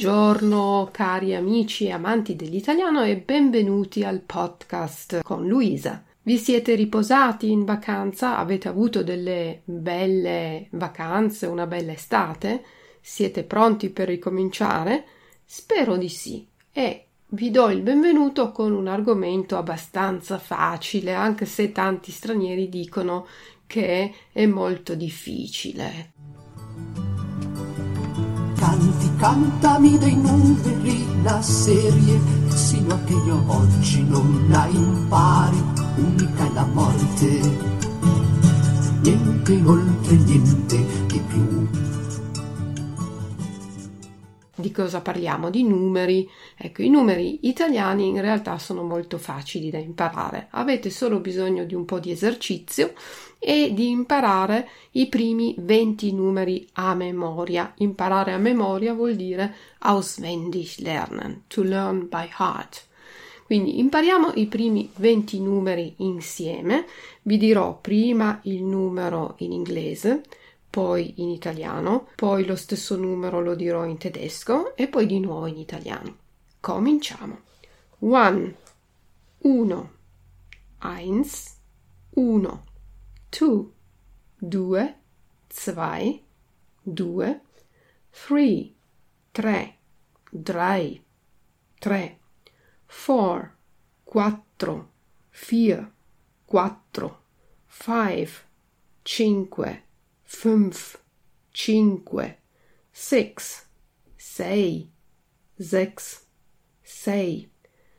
Buongiorno cari amici e amanti dell'italiano e benvenuti al podcast con Luisa. Vi siete riposati in vacanza? Avete avuto delle belle vacanze, una bella estate? Siete pronti per ricominciare? Spero di sì. E vi do il benvenuto con un argomento abbastanza facile, anche se tanti stranieri dicono che è molto difficile. Canti, cantami dei numeri la serie, sino a che io oggi non la impari, unica è la morte, niente oltre niente di più. Di cosa parliamo? Di numeri. Ecco, i numeri italiani in realtà sono molto facili da imparare. Avete solo bisogno di un po' di esercizio e di imparare i primi 20 numeri a memoria. Imparare a memoria vuol dire auswendig lernen, to learn by heart. Quindi impariamo i primi 20 numeri insieme. Vi dirò prima il numero in inglese, poi in italiano, poi lo stesso numero lo dirò in tedesco e poi di nuovo in italiano. Cominciamo. One, uno, eins, uno, two, due, zwei, due, three, tre, drei, tre, four, quattro, vier, quattro, five, cinque, fünf, cinque, six, sei, sechs, sei,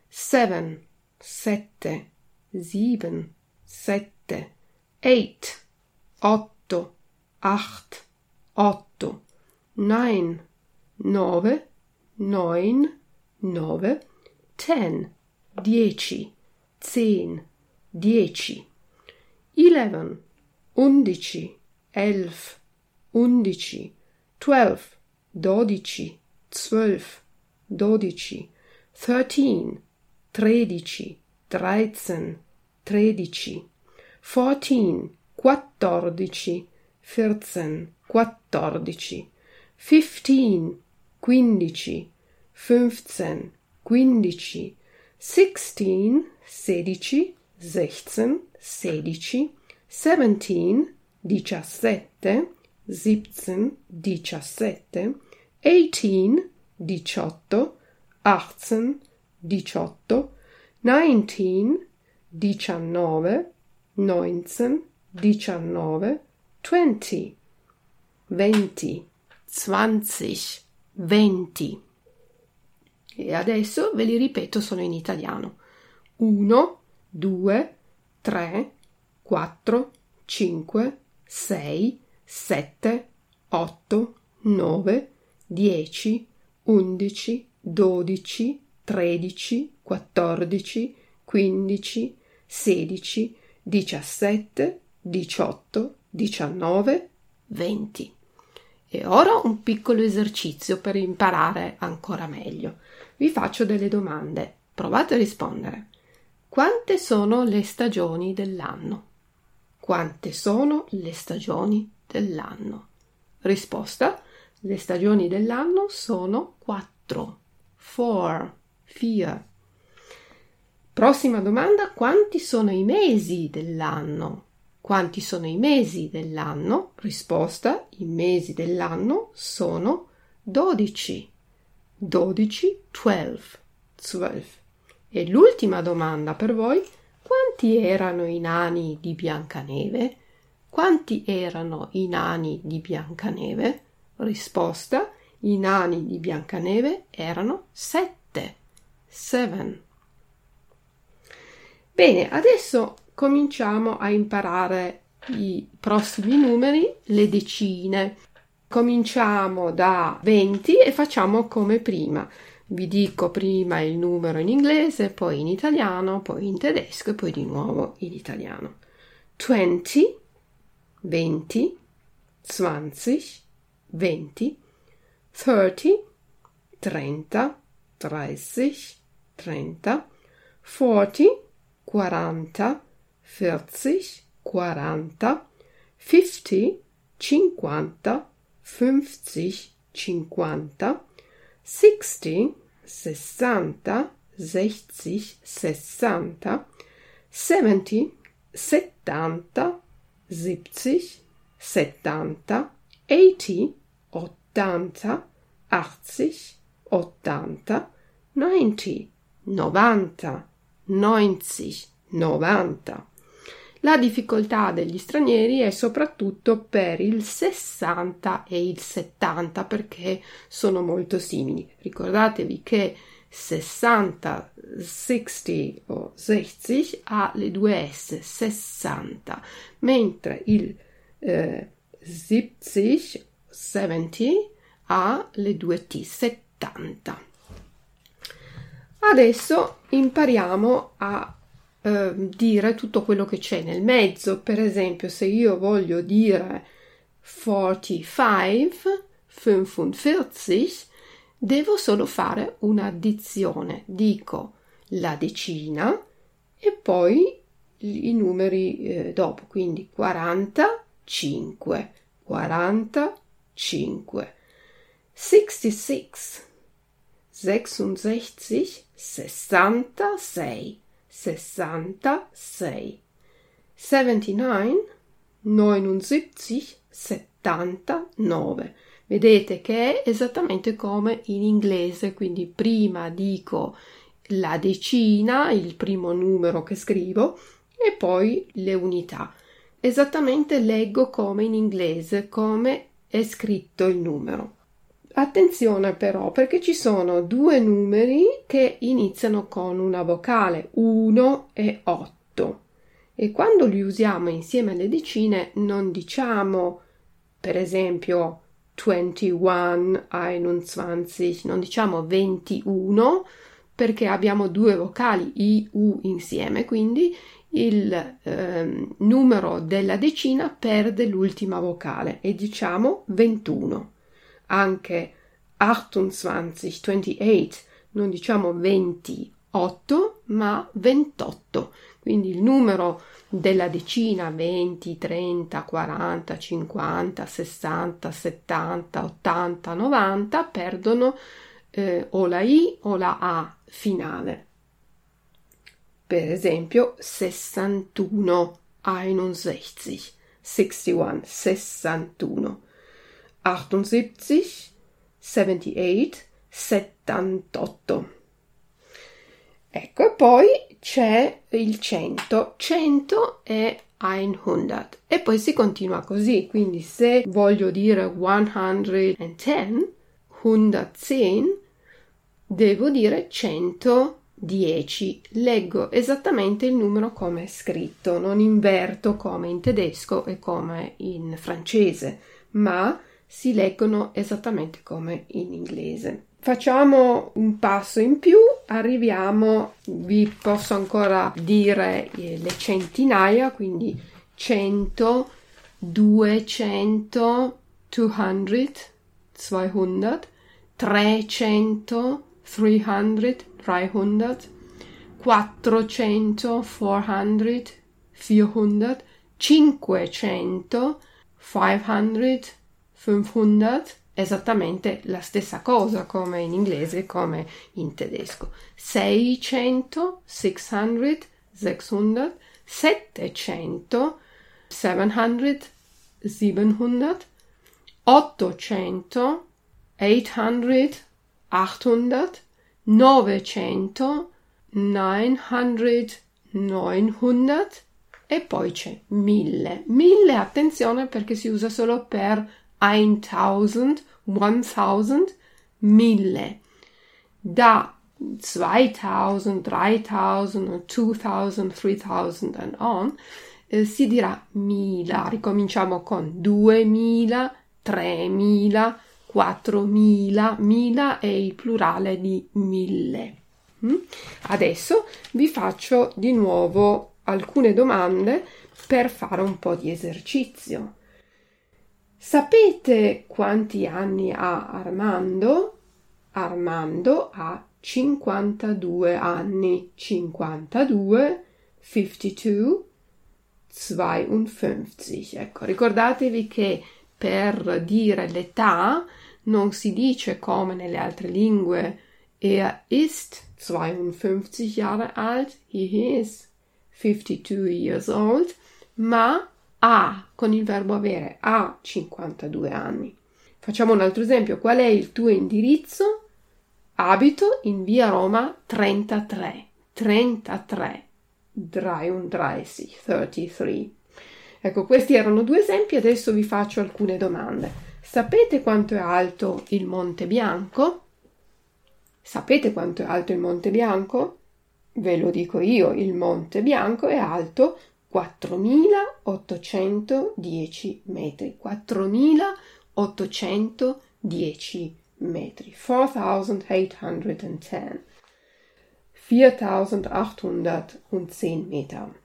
seven, sette, sieben, sette, eight, otto, acht, otto, nine, nove, neun, nove, ten, dieci, zehn, dieci, eleven, undici, elf, undici, twelve, dodici, zwölf, dodici, thirteen, tredici, dreizehn, tredici, fourteen, quattordici, vierzehn, quattordici, fifteen, quindici, fünfzehn, quindici, sixteen, sedici, sechzehn, sedici, seventeen, diciassette, siebzehn, diciassette, eighteen, diciotto, achtzehn, diciotto, nineteen, diciannove, neunzehn, diciannove, twenty, venti, zwanzig, venti. E adesso ve li ripeto solo in italiano. Uno, due, tre, quattro, cinque, sei, sette, otto, nove, dieci, undici, dodici, tredici, quattordici, quindici, sedici, diciassette, diciotto, diciannove, venti. E ora un piccolo esercizio per imparare ancora meglio. Vi faccio delle domande. Provate a rispondere. Quante sono le stagioni dell'anno? Quante sono le stagioni dell'anno? Risposta: Le stagioni dell'anno sono quattro. Four. Vier. Prossima domanda: quanti sono i mesi dell'anno? Quanti sono i mesi dell'anno? Risposta: I mesi dell'anno sono dodici. Dodici, twelve. Zwölf. E l'ultima domanda per voi: quanti erano i nani di Biancaneve? Quanti erano i nani di Biancaneve? Risposta: I nani di Biancaneve erano sette. Seven. Bene, adesso cominciamo a imparare i prossimi numeri, le decine. Cominciamo da 20 e facciamo come prima. Vi dico prima il numero in inglese, poi in italiano, poi in tedesco e poi di nuovo in italiano. 20, 20, 20, 20, 30, 30, 30, 30, 40, 40, 40, 40, 50, 50, 50, 50, 60, 60, 60, 60, 70, 70, 70, 70, 80, 80, 80, 80, 90, 90, 90, 90. La difficoltà degli stranieri è soprattutto per il 60 e il 70 perché sono molto simili. Ricordatevi che 60, 60 o 60 ha le due S, 60, mentre il eh, 70, 70 ha le due T, 70. Adesso impariamo a eh, dire tutto quello che c'è nel mezzo. Per esempio, se io voglio dire 45, 45, devo solo fare un'addizione. Dico la decina e poi i numeri eh, dopo, quindi 45, 45, 66, 66, 66, 66, 79, 79, 79. Vedete che è esattamente come in inglese, quindi prima dico la decina, il primo numero che scrivo, e poi le unità. Esattamente leggo come in inglese, come è scritto il numero. Attenzione però perché ci sono due numeri che iniziano con una vocale 1 e 8 e quando li usiamo insieme alle decine non diciamo per esempio 21, 21, non diciamo 21 perché abbiamo due vocali I, U insieme, quindi il eh, numero della decina perde l'ultima vocale e diciamo 21 anche 28, 28, non diciamo 28, ma 28. Quindi il numero della decina 20, 30, 40, 50, 60, 70, 80, 90 perdono eh, o la I o la A finale. Per esempio 61, 61, 61, 61. 78, 78, 78. Ecco, e poi c'è il 100. 100 è 100 e poi si continua così. Quindi se voglio dire 110, 110, devo dire 110. Leggo esattamente il numero come è scritto, non inverto come in tedesco e come in francese, ma si leggono esattamente come in inglese. Facciamo un passo in più, arriviamo, vi posso ancora dire eh, le centinaia, quindi 100, 200, 200, 200, 300, 300, 300, 400, 400, 400, 500, 500, 500 esattamente la stessa cosa come in inglese come in tedesco. 600 600 600 700 700 700 800 800 800 900 900 900 e poi c'è 1000 1000 attenzione perché si usa solo per 1000, 1000, mille. Da 2000, 3000, 2000, 3000 and on, eh, si dirà mila. Ricominciamo con 2000, 3000, 4000. Mila è il plurale di mille. Mm? Adesso vi faccio di nuovo alcune domande per fare un po' di esercizio. Sapete quanti anni ha Armando? Armando ha 52 anni. 52, 52, 52. Ecco, ricordatevi che per dire l'età non si dice come nelle altre lingue er ist 52 Jahre alt, he is 52 years old, ma ha con il verbo avere ha 52 anni. Facciamo un altro esempio. Qual è il tuo indirizzo? Abito in via Roma 33. 33. 33. 33. Ecco, questi erano due esempi, adesso vi faccio alcune domande. Sapete quanto è alto il Monte Bianco? Sapete quanto è alto il Monte Bianco? Ve lo dico io, il Monte Bianco è alto 4810 metri. 4810 metri. 4810. 4810 meter.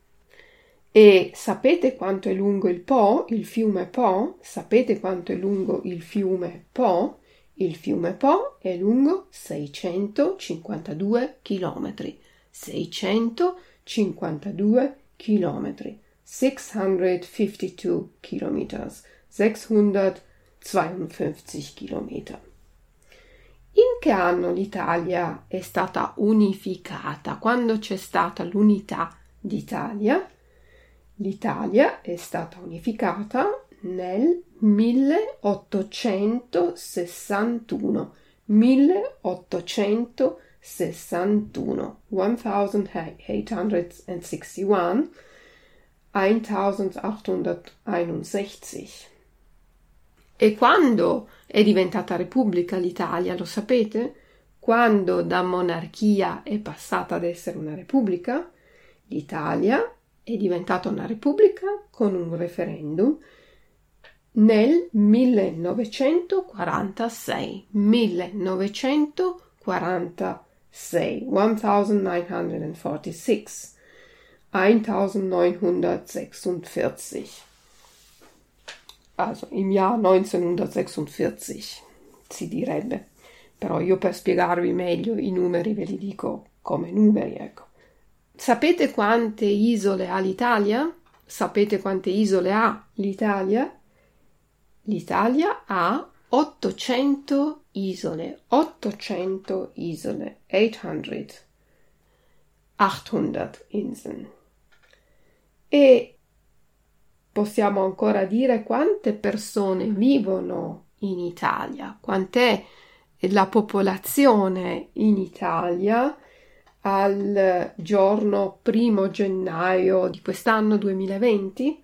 E sapete quanto è lungo il Po, il fiume Po? Sapete quanto è lungo il fiume Po? Il fiume Po è lungo 652 chilometri. 652 chilometri. 652 kilometers. 652 chilometri. In che anno l'Italia è stata unificata? Quando c'è stata l'unità d'Italia? L'Italia è stata unificata nel 1861. 1861. 1861. 1861. E quando è diventata repubblica l'Italia, lo sapete? Quando da monarchia è passata ad essere una repubblica? L'Italia è diventata una repubblica con un referendum nel 1946. 1946. 1946. 1946. Also im Jahr 1946 si direbbe. Però io per spiegarvi meglio i numeri ve li dico come numeri, ecco. Sapete quante isole ha l'Italia? Sapete quante isole ha l'Italia? L'Italia ha 800 isole. 800 isole. 800. 800 Inseln. E possiamo ancora dire quante persone vivono in Italia, quant'è la popolazione in Italia al giorno primo gennaio di quest'anno 2020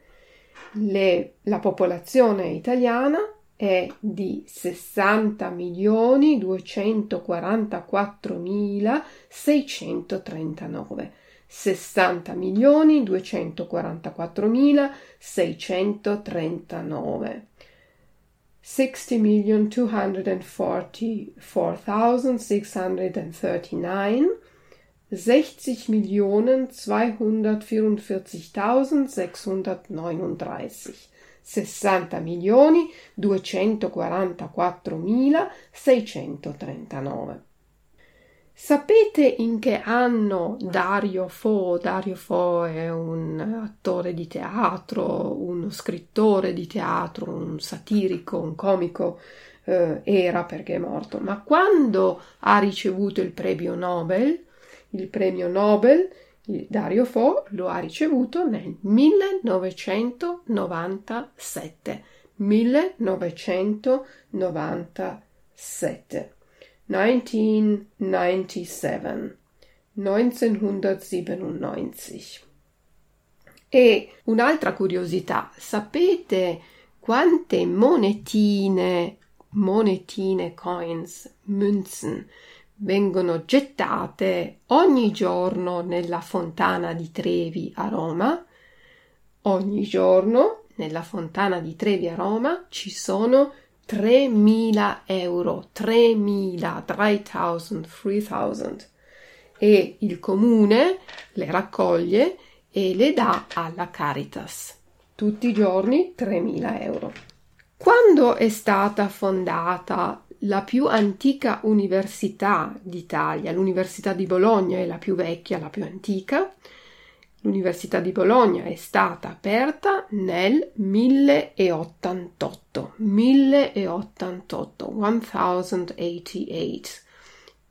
le, la popolazione italiana è di 60 milioni 244 mila 639 60 milioni 244 mila 639 60 million 244,639 60.244.639. 60 milioni 244.639. Sapete in che anno Dario Fo, Dario Fo è un attore di teatro, uno scrittore di teatro, un satirico, un comico, eh, era perché è morto, ma quando ha ricevuto il premio Nobel? Il premio Nobel Dario Fo lo ha ricevuto nel 1997. 1997. 1997. 1997. E un'altra curiosità, sapete quante monetine, monetine, coins, Münzen vengono gettate ogni giorno nella fontana di Trevi a Roma. Ogni giorno nella fontana di Trevi a Roma ci sono 3.000 euro, 3.000, 3.000, 3.000 e il comune le raccoglie e le dà alla Caritas. Tutti i giorni 3.000 euro. Quando è stata fondata la più antica università d'Italia, l'Università di Bologna è la più vecchia, la più antica. L'Università di Bologna è stata aperta nel 1088, 1088, 1088,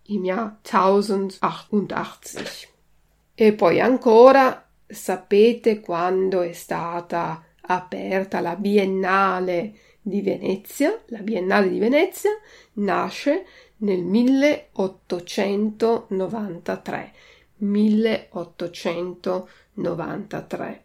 im Jahr 1088. E poi ancora sapete quando è stata aperta la Biennale di Venezia, la Biennale di Venezia nasce nel 1893. 1893.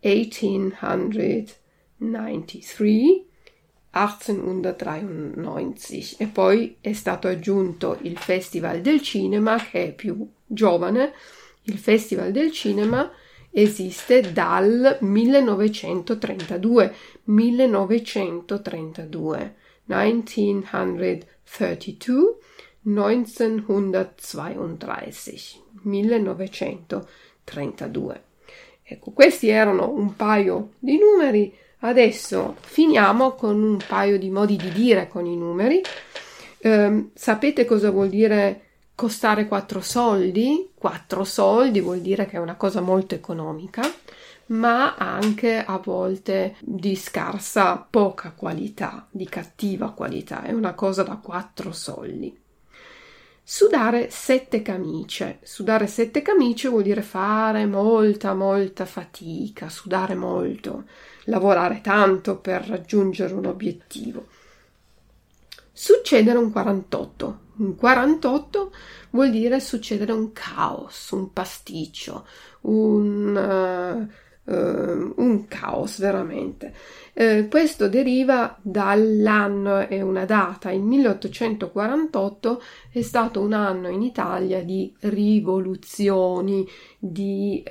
1893 1893 e poi è stato aggiunto il Festival del Cinema che è più giovane. Il Festival del Cinema esiste dal 1932, 1932, 1932, 1932, 1932. Ecco, questi erano un paio di numeri. Adesso finiamo con un paio di modi di dire con i numeri. Eh, sapete cosa vuol dire costare 4 soldi, 4 soldi vuol dire che è una cosa molto economica, ma anche a volte di scarsa, poca qualità, di cattiva qualità, è una cosa da 4 soldi. Sudare sette camicie. Sudare sette camicie vuol dire fare molta, molta fatica, sudare molto, lavorare tanto per raggiungere un obiettivo. Succedere un 48. Un 48 vuol dire succedere un caos, un pasticcio, un, uh, uh, un caos veramente. Uh, questo deriva dall'anno e una data. Il 1848 è stato un anno in Italia di rivoluzioni, di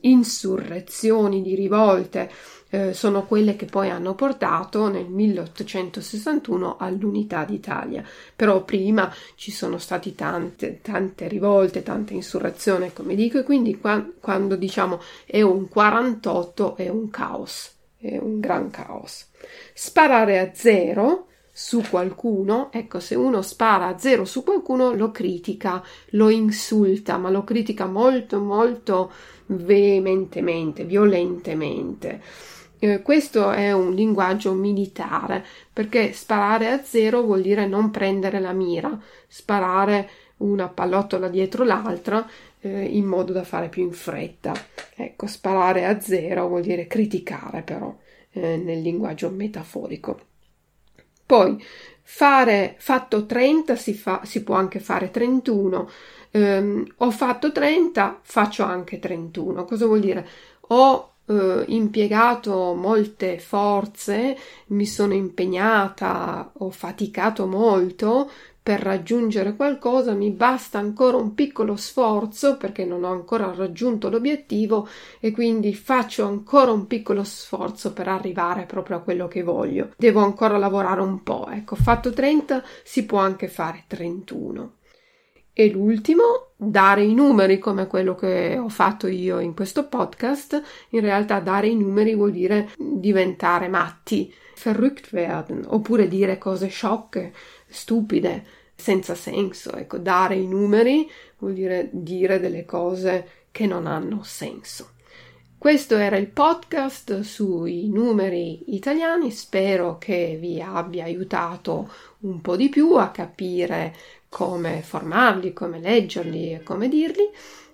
insurrezioni, di rivolte eh, sono quelle che poi hanno portato nel 1861 all'unità d'Italia. Però prima ci sono state tante, tante rivolte, tante insurrezioni, come dico, e quindi qua, quando diciamo è un 48 è un caos, è un gran caos. Sparare a zero su qualcuno, ecco, se uno spara a zero su qualcuno lo critica, lo insulta, ma lo critica molto, molto veementemente, violentemente. Eh, questo è un linguaggio militare perché sparare a zero vuol dire non prendere la mira, sparare una pallottola dietro l'altra eh, in modo da fare più in fretta. Ecco, sparare a zero vuol dire criticare però eh, nel linguaggio metaforico. Poi fare fatto 30 si, fa, si può anche fare 31. Um, ho fatto 30, faccio anche 31. Cosa vuol dire? Ho eh, impiegato molte forze, mi sono impegnata, ho faticato molto per raggiungere qualcosa, mi basta ancora un piccolo sforzo perché non ho ancora raggiunto l'obiettivo e quindi faccio ancora un piccolo sforzo per arrivare proprio a quello che voglio. Devo ancora lavorare un po', ecco, fatto 30 si può anche fare 31. E l'ultimo, dare i numeri come quello che ho fatto io in questo podcast. In realtà dare i numeri vuol dire diventare matti, verrückt werden, oppure dire cose sciocche, stupide, senza senso. Ecco, dare i numeri vuol dire dire delle cose che non hanno senso. Questo era il podcast sui numeri italiani, spero che vi abbia aiutato un po' di più a capire come formarli, come leggerli e come dirli.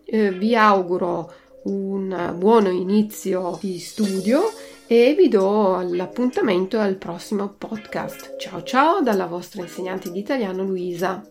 Eh, vi auguro un buono inizio di studio e vi do l'appuntamento al prossimo podcast. Ciao ciao dalla vostra insegnante di italiano Luisa.